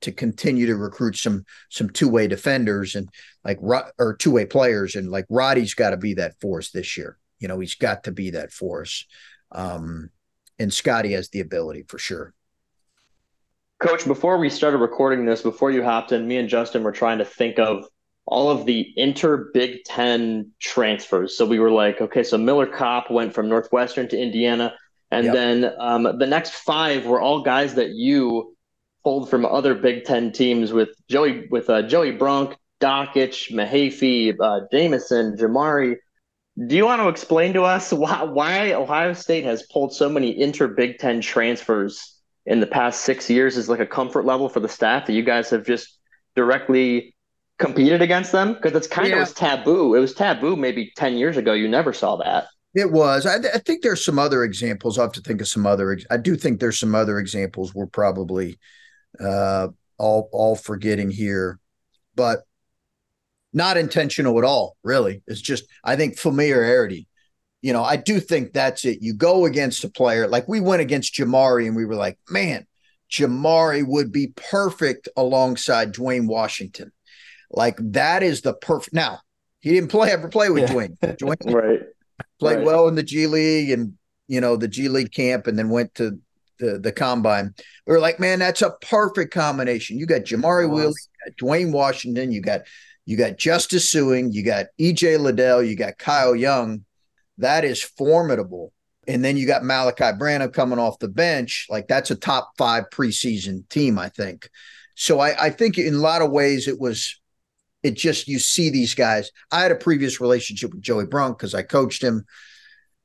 to continue to recruit some some two way defenders and like or two way players, and like Roddy's got to be that force this year. You know, he's got to be that force, um, and Scotty has the ability for sure. Coach, before we started recording this, before you hopped in, me and Justin were trying to think of all of the inter Big Ten transfers. So we were like, okay, so Miller Kopp went from Northwestern to Indiana. And yep. then um, the next five were all guys that you pulled from other Big Ten teams with Joey with uh, Joey Brunk, Dakich, Mahaffey, uh, Jamison, Jamari. Do you want to explain to us why, why Ohio State has pulled so many inter Big Ten transfers in the past six years is like a comfort level for the staff that you guys have just directly competed against them? Because it's kind yeah. of was taboo. It was taboo maybe 10 years ago. You never saw that. It was. I, I, think there's some other examples. I have to think of some other. I do think there's some other examples we're probably uh, all all forgetting here, but not intentional at all. Really, it's just I think familiarity. You know, I do think that's it. You go against a player like we went against Jamari, and we were like, man, Jamari would be perfect alongside Duane Washington. Like that is the perfect. Now he didn't play ever play with yeah. Duane. Duane right played right. well in the G League and you know the G League camp, and then went to the the combine. We were like, man, that's a perfect combination. You got Jamari Wheeler, you got Duane Washington, you got you got Justice Sueing, you got EJ Liddell, you got Kyle Young. That is formidable. And then you got Malaki Branham coming off the bench. Like that's a top five preseason team, I think. So I, I think in a lot of ways it was it just you see these guys. I had a previous relationship with Joey Brunk because I coached him,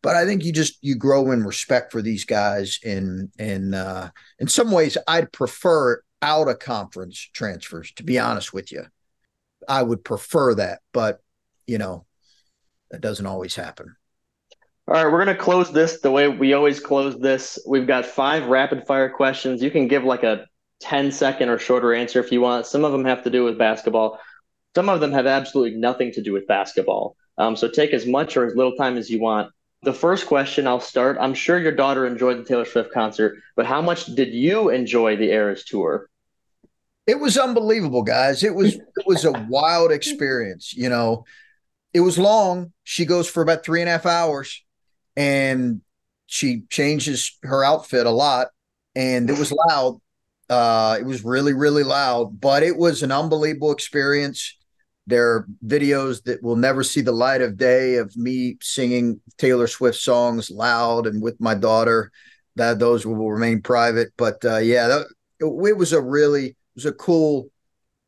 but I think you just you grow in respect for these guys. In in uh, in some ways, I'd prefer out of conference transfers. To be honest with you, I would prefer that, but you know that doesn't always happen. All right, we're going to close this the way we always close this. We've got five rapid fire questions. You can give like a 10 second or shorter answer if you want. Some of them have to do with basketball. Some of them have absolutely nothing to do with basketball. Um, so take as much or as little time as you want. The first question I'll start. I'm sure your daughter enjoyed the Taylor Swift concert, but how much did you enjoy the Eras tour? It was unbelievable, guys. It was it was a wild experience. You know, it was long. She goes for about three and a half hours, and she changes her outfit a lot, and it was loud. Uh, it was really, really loud, but it was an unbelievable experience. There are videos that will never see the light of day of me singing Taylor Swift songs loud and with my daughter. That those will remain private, but uh, yeah, that, it, was a really it was a cool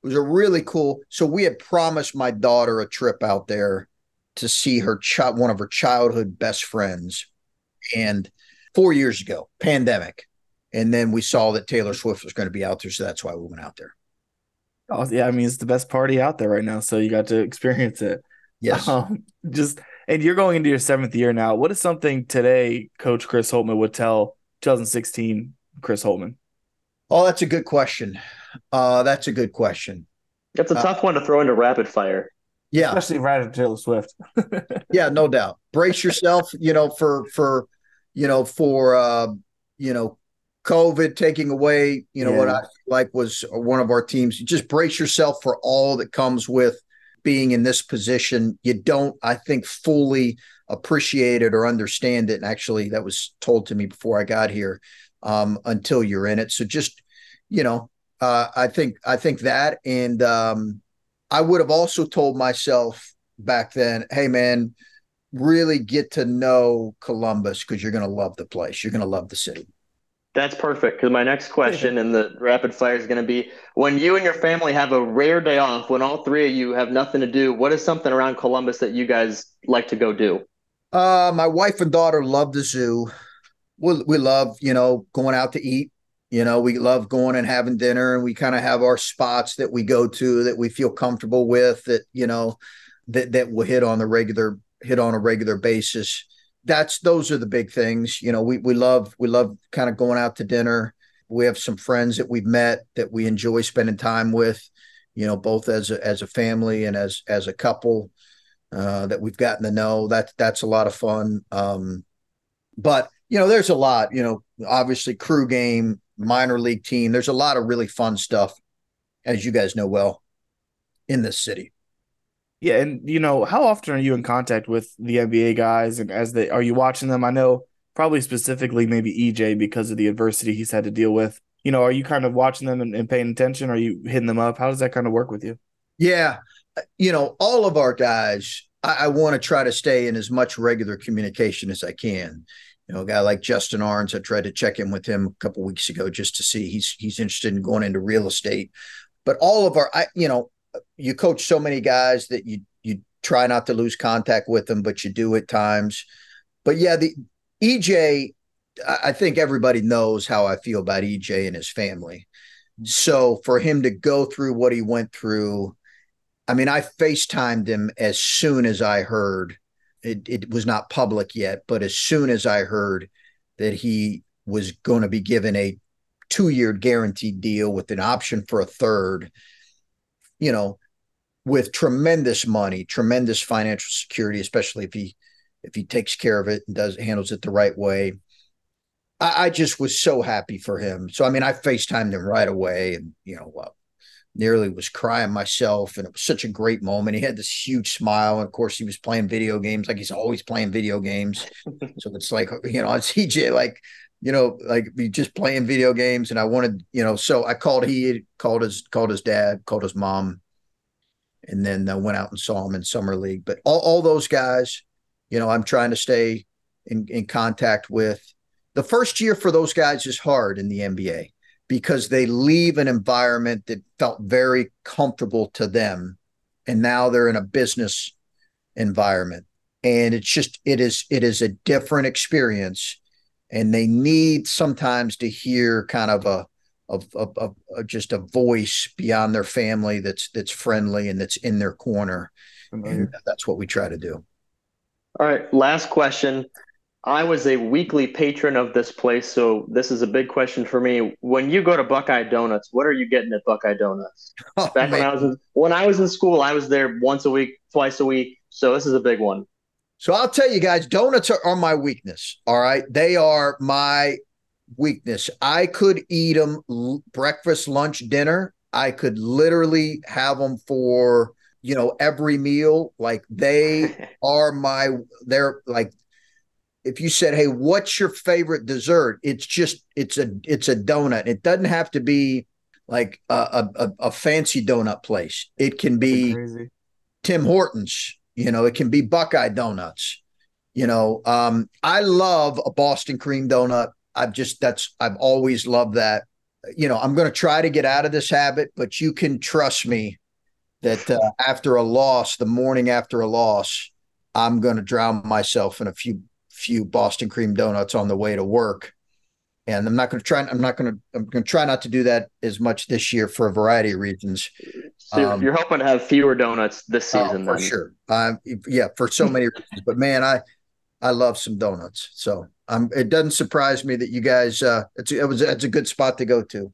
it was a really cool. So we had promised my daughter a trip out there to see her child, one of her childhood best friends, and four years ago, pandemic, and then we saw that Taylor Swift was going to be out there, so that's why we went out there. Oh yeah, I mean it's the best party out there right now, so you got to experience it. Yes. Um, just and you're going into your seventh year now. What is something today Coach Chris Holtmann would tell 2016 Chris Holtmann? Oh, that's a good question. Uh, that's a good question. That's a tough uh, one to throw into rapid fire. Yeah, especially right after Taylor Swift. yeah, no doubt. Brace yourself. You know, for for you know for uh, you know COVID taking away, you know, yeah. what I like was one of our teams. You just brace yourself for all that comes with being in this position. You don't, I think, fully appreciate it or understand it. And actually, that was told to me before I got here um, until you're in it. So just, you know, uh, I think, I think that. And um, I would have also told myself back then, hey, man, really get to know Columbus because you're going to love the place. You're going to love the city. That's perfect because my next question in the rapid fire is going to be when you and your family have a rare day off, when all three of you have nothing to do, what is something around Columbus that you guys like to go do? Uh, my wife and daughter love the zoo. We, we love, you know, going out to eat. You know, we love going and having dinner, and we kind of have our spots that we go to that we feel comfortable with. That you know, that that will hit on the regular hit on a regular basis that's those are the big things. You know, we we love we love kind of going out to dinner. We have some friends that we've met that we enjoy spending time with. You know, both as a, as a family and as as a couple uh, that we've gotten to know. That that's a lot of fun. Um, but you know, there's a lot. You know, obviously crew game, minor league team. There's a lot of really fun stuff, as you guys know well, in this city. Yeah, and you know, how often are you in contact with the NBA guys and as they are you watching them? I know probably specifically maybe EJ because of the adversity he's had to deal with. You know, are you kind of watching them and, and paying attention? Are you hitting them up? How does that kind of work with you? Yeah. You know, all of our guys, I, I want to try to stay in as much regular communication as I can. You know, a guy like Justin Ahrens, I tried to check in with him a couple weeks ago just to see he's he's interested in going into real estate. But all of our, I you know, you coach so many guys that you you try not to lose contact with them, but you do at times. But yeah, the EJ, I think everybody knows how I feel about EJ and his family. So for him to go through what he went through, I mean, I FaceTimed him as soon as I heard it, it was not public yet, but as soon as I heard that he was going to be given a two year guaranteed deal with an option for a third, you know, with tremendous money, tremendous financial security, especially if he if he takes care of it and does handles it the right way. I, I just was so happy for him. So I mean, I FaceTimed him right away, and you know, uh, nearly was crying myself, and it was such a great moment. He had this huge smile, and of course, he was playing video games like he's always playing video games. so it's like you know, it's CJ like you know, like just playing video games. And I wanted, you know, so I called he called his called his dad, called his mom, and then uh, went out and saw him in summer league. But all, all those guys, you know, I'm trying to stay in, in contact with. The first year for those guys is hard in the NBA because they leave an environment that felt very comfortable to them, and now they're in a business environment, and it's just it is it is a different experience, and they need sometimes to hear kind of a of, of, of, of, just a voice beyond their family that's that's friendly and that's in their corner. And that's what we try to do. All right last question. I was a weekly patron of this place so this is a big question for me. When you go to buckeye donuts what are you getting at buckeye donuts? Oh, back man. when i was in, when i was in school i was there once a week twice a week so this is a big one so I'll tell you guys, donuts are, are my weakness. All right. They are my weakness. I could eat them l- breakfast, lunch, dinner. I could literally have them for, you know, every meal. Like they are my, they're like, if you said, Hey, what's your favorite dessert? It's just, it's a, it's a donut. It doesn't have to be like a, a, a fancy donut place. It can be Tim Hortons, you know, it can be Buckeye Donuts. You know, um, I love a Boston cream donut I've just that's I've always loved that. You know, I'm going to try to get out of this habit, but you can trust me that uh, after a loss, the morning after a loss, I'm going to drown myself in a few few Boston cream donuts on the way to work. And I'm not going to try. I'm not going to. I'm going to try not to do that as much this year for a variety of reasons. So um, you're hoping to have fewer donuts this oh, season, for then. sure. Um, yeah, for so many reasons. But man, I I love some donuts. So um, it doesn't surprise me that you guys. Uh, it's it was it's a good spot to go to.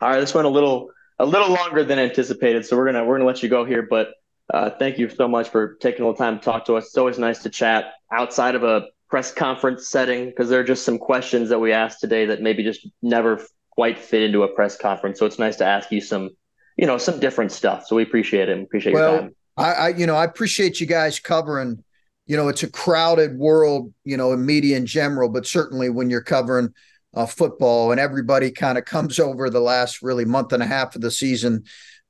All right, this went a little a little longer than anticipated, so we're gonna we're gonna let you go here. But uh, thank you so much for taking a little time to talk to us. It's always nice to chat outside of a press conference setting because there are just some questions that we asked today that maybe just never quite fit into a press conference. So it's nice to ask you some, you know, some different stuff. So we appreciate it. appreciate well, your time. I, I, you know, I appreciate you guys covering you know, it's a crowded world, you know, in media in general, but certainly when you're covering uh, football and everybody kind of comes over the last really month and a half of the season,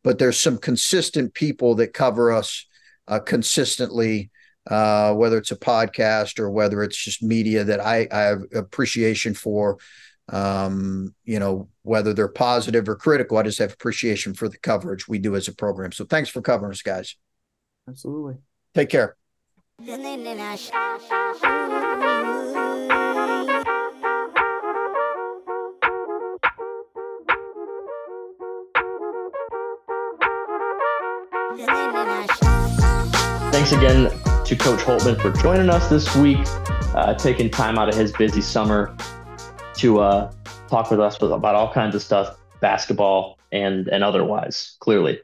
but there's some consistent people that cover us uh, consistently, uh, whether it's a podcast or whether it's just media that I, I have appreciation for. Um, you know, whether they're positive or critical, I just have appreciation for the coverage we do as a program. So thanks for covering us, guys. Absolutely. Take care. Thanks again to Coach Holtmann for joining us this week, uh, taking time out of his busy summer to uh, talk with us about all kinds of stuff, basketball and and otherwise. Clearly,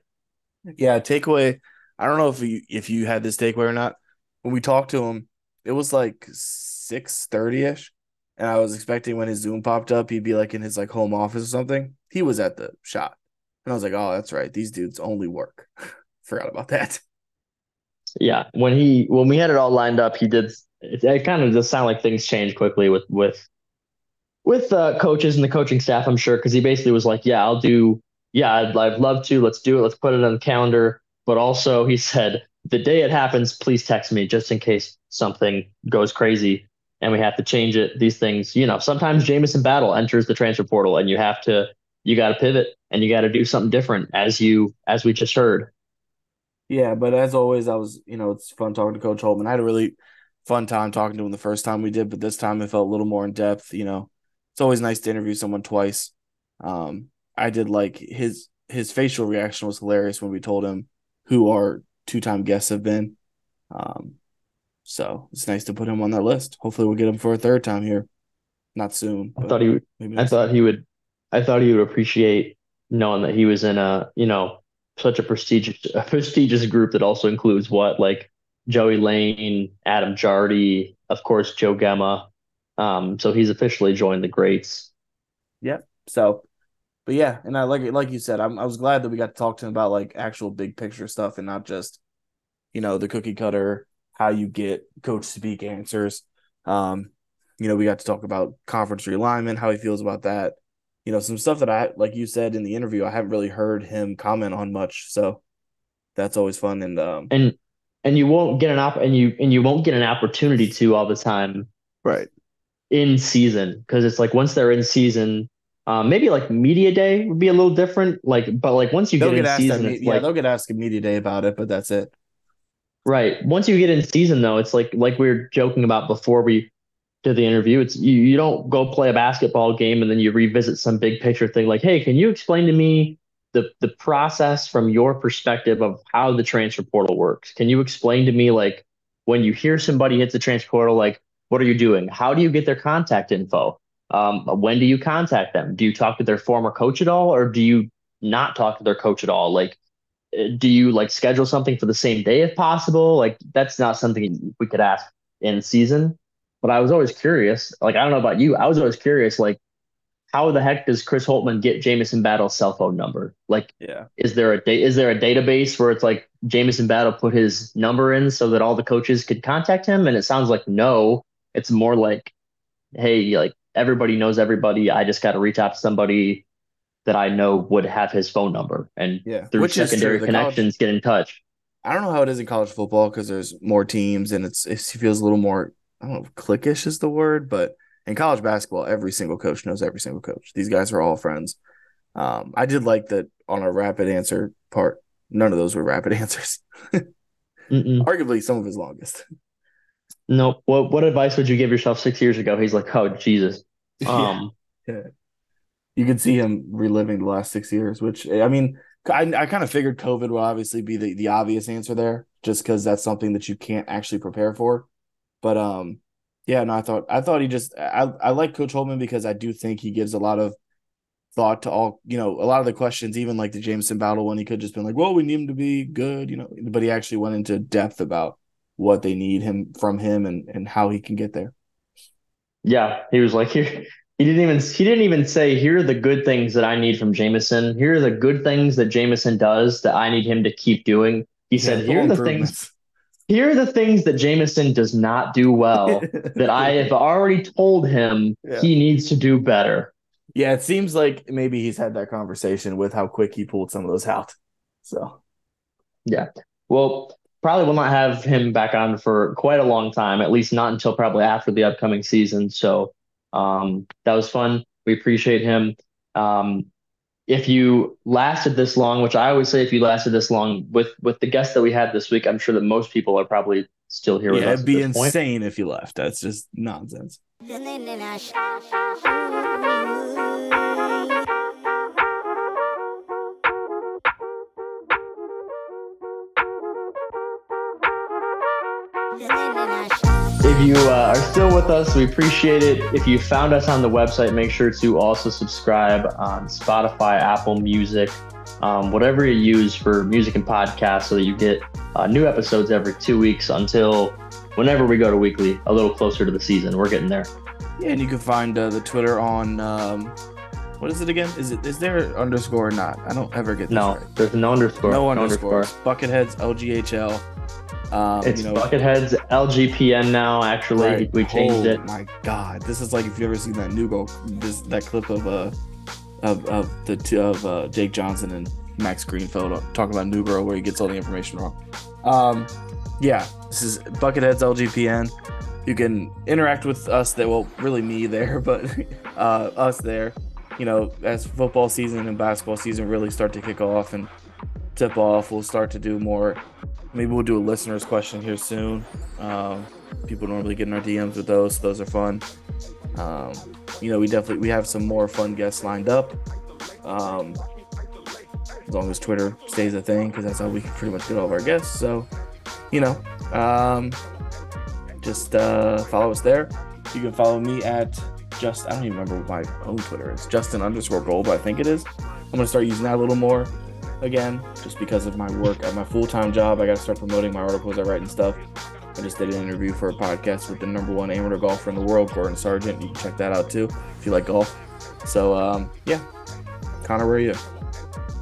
yeah. Takeaway. I don't know if you if you had this takeaway or not when we talked to him, it was like six thirty ish, and I was expecting when his Zoom popped up, he'd be like in his like home office or something. He was at the shot, and I was like, "Oh, that's right. These dudes only work." Forgot about that. Yeah, when he when we had it all lined up, he did. It, it kind of just sound like things changed quickly with with with uh, coaches and the coaching staff. I'm sure because he basically was like, "Yeah, I'll do. Yeah, I'd, I'd love to. Let's do it. Let's put it on the calendar." But also, he said, the day it happens, please text me just in case something goes crazy and we have to change it. These things, you know, sometimes Jamison Battle enters the transfer portal and you have to, you got to pivot and you got to do something different as you, as we just heard. Yeah. But as always, I was, you know, it's fun talking to Coach Holtmann. I had a really fun time talking to him the first time we did, but this time it felt a little more in depth. You know, it's always nice to interview someone twice. Um, I did like his, his facial reaction was hilarious when we told him who our two time guests have been. Um, So it's nice to put him on that list. Hopefully, we'll get him for a third time here. Not soon. I thought he would. I thought he would. I thought he would appreciate knowing that he was in a you know such a prestigious a prestigious group that also includes what like Joey Lane, Adam Jardy, of course Joe Gemma. Um, so he's officially joined the greats. Yep. So, but yeah, and I like like you said, I'm, I was glad that we got to talk to him about like actual big picture stuff and not just, you know, the cookie cutter how you get coach speak answers. Um, you know, we got to talk about conference realignment, how he feels about that. You know, some stuff that I like you said in the interview, I haven't really heard him comment on much. So that's always fun and um and and you won't get an op and you and you won't get an opportunity to all the time right in season because it's like once they're in season um, maybe like media day would be a little different like but like once you they'll get, get in season that, it's yeah like they'll get asked a media day about it but that's it right once you get in season though it's like like we were joking about before we did the interview it's you, you don't go play a basketball game and then you revisit some big picture thing like hey can you explain to me the the process from your perspective of how the transfer portal works. Can you explain to me like when you hear somebody hits the transfer portal, like what are you doing? How do you get their contact info? Um, when do you contact them? Do you talk to their former coach at all, or do you not talk to their coach at all? Like, uh, do you like schedule something for the same day if possible? Like, that's not something we could ask in season. But I was always curious. Like, I don't know about you. I was always curious. Like, how the heck does Chris Holtmann get Jamison Battle's cell phone number? Like, yeah, is there a da- is there a database where it's like Jamison Battle put his number in so that all the coaches could contact him? And it sounds like no. It's more like, hey, like everybody knows everybody. I just got to reach out to somebody that I know would have his phone number, and yeah, through Which secondary connections, college, get in touch. I don't know how it is in college football because there's more teams and it's it feels a little more I don't know if cliquish is the word, but in college basketball, every single coach knows every single coach. These guys are all friends. Um, I did like that on a rapid answer part. None of those were rapid answers. Arguably some of his longest. No. What what advice would you give yourself six years ago? He's like, oh Jesus. Um, yeah. yeah. You could see him reliving the last six years, which I mean, I, I kind of figured COVID will obviously be the, the obvious answer there, just because that's something that you can't actually prepare for. But um, yeah, no, I thought I thought he just I I like Coach Holtmann because I do think he gives a lot of thought to all you know a lot of the questions, even like the Jamison Battle one. He could just been like, "Well, we need him to be good," you know, but he actually went into depth about what they need him from him and and how he can get there. Yeah, he was like here. He didn't even he didn't even say here are the good things that I need from Jamison. Here are the good things that Jamison does that I need him to keep doing. He yeah, said, "Here are the things here are the things that Jamison does not do well that I have already told him yeah. he needs to do better. Yeah, it seems like maybe he's had that conversation with how quick he pulled some of those out. So, yeah. Well, probably will not have him back on for quite a long time, at least not until probably after the upcoming season. So, um, that was fun. We appreciate him. Um, if you lasted this long, which I always say, if you lasted this long with with the guests that we had this week, I'm sure that most people are probably still here with yeah, us. It'd be insane point. if you left. That's just nonsense. If you uh, are still with us, we appreciate it. If you found us on the website, make sure to also subscribe on Spotify, Apple Music, um, whatever you use for music and podcasts, so that you get uh, new episodes every two weeks until whenever we go to weekly, a little closer to the season. We're getting there. Yeah, and you can find uh, the Twitter on um, what is it again? Is it is there underscore or not? I don't ever get no. Right. There's no underscore. No, no underscore. Bucketheads LGHL. Um, it's you know, Bucketheads LGPN now. Actually, right. we changed it. oh, it. My God, this is like if you ever seen that new this that clip of uh of of the two of uh, Jake Johnson and Max Greenfield talking about New Girl where he gets all the information wrong. Um, yeah, this is Bucketheads LGPN. You can interact with us. That well, really me there, but uh, us there. You know, as football season and basketball season really start to kick off and tip off, we'll start to do more maybe we'll do a listener's question here soon. Um, people normally get in our DMs with those. So those are fun. Um, you know, we definitely we have some more fun guests lined up. Um, as long as Twitter stays a thing, because that's how we can pretty much get all of our guests. So, you know, um, just uh, follow us there. You can follow me at just I don't even remember my own Twitter is. Justin underscore gold, I think it is. I'm gonna start using that a little more again, just because of my work at my full time job. I gotta start promoting my articles I write and stuff. I just did an interview for a podcast with the number one amateur golfer in the world, Gordon Sargent. You can check that out too if you like golf. So um, yeah, Connor, where are you?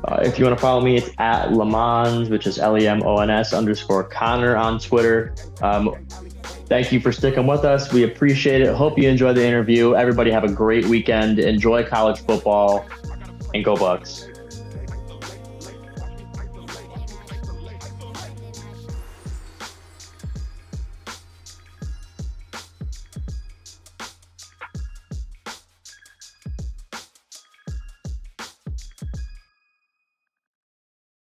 Uh, if you want to follow me, it's at Lemons, which is L E M O N S underscore Connor on Twitter. Um, thank you for sticking with us. We appreciate it. Hope you enjoyed the interview. Everybody have a great weekend. Enjoy college football and go Bucks.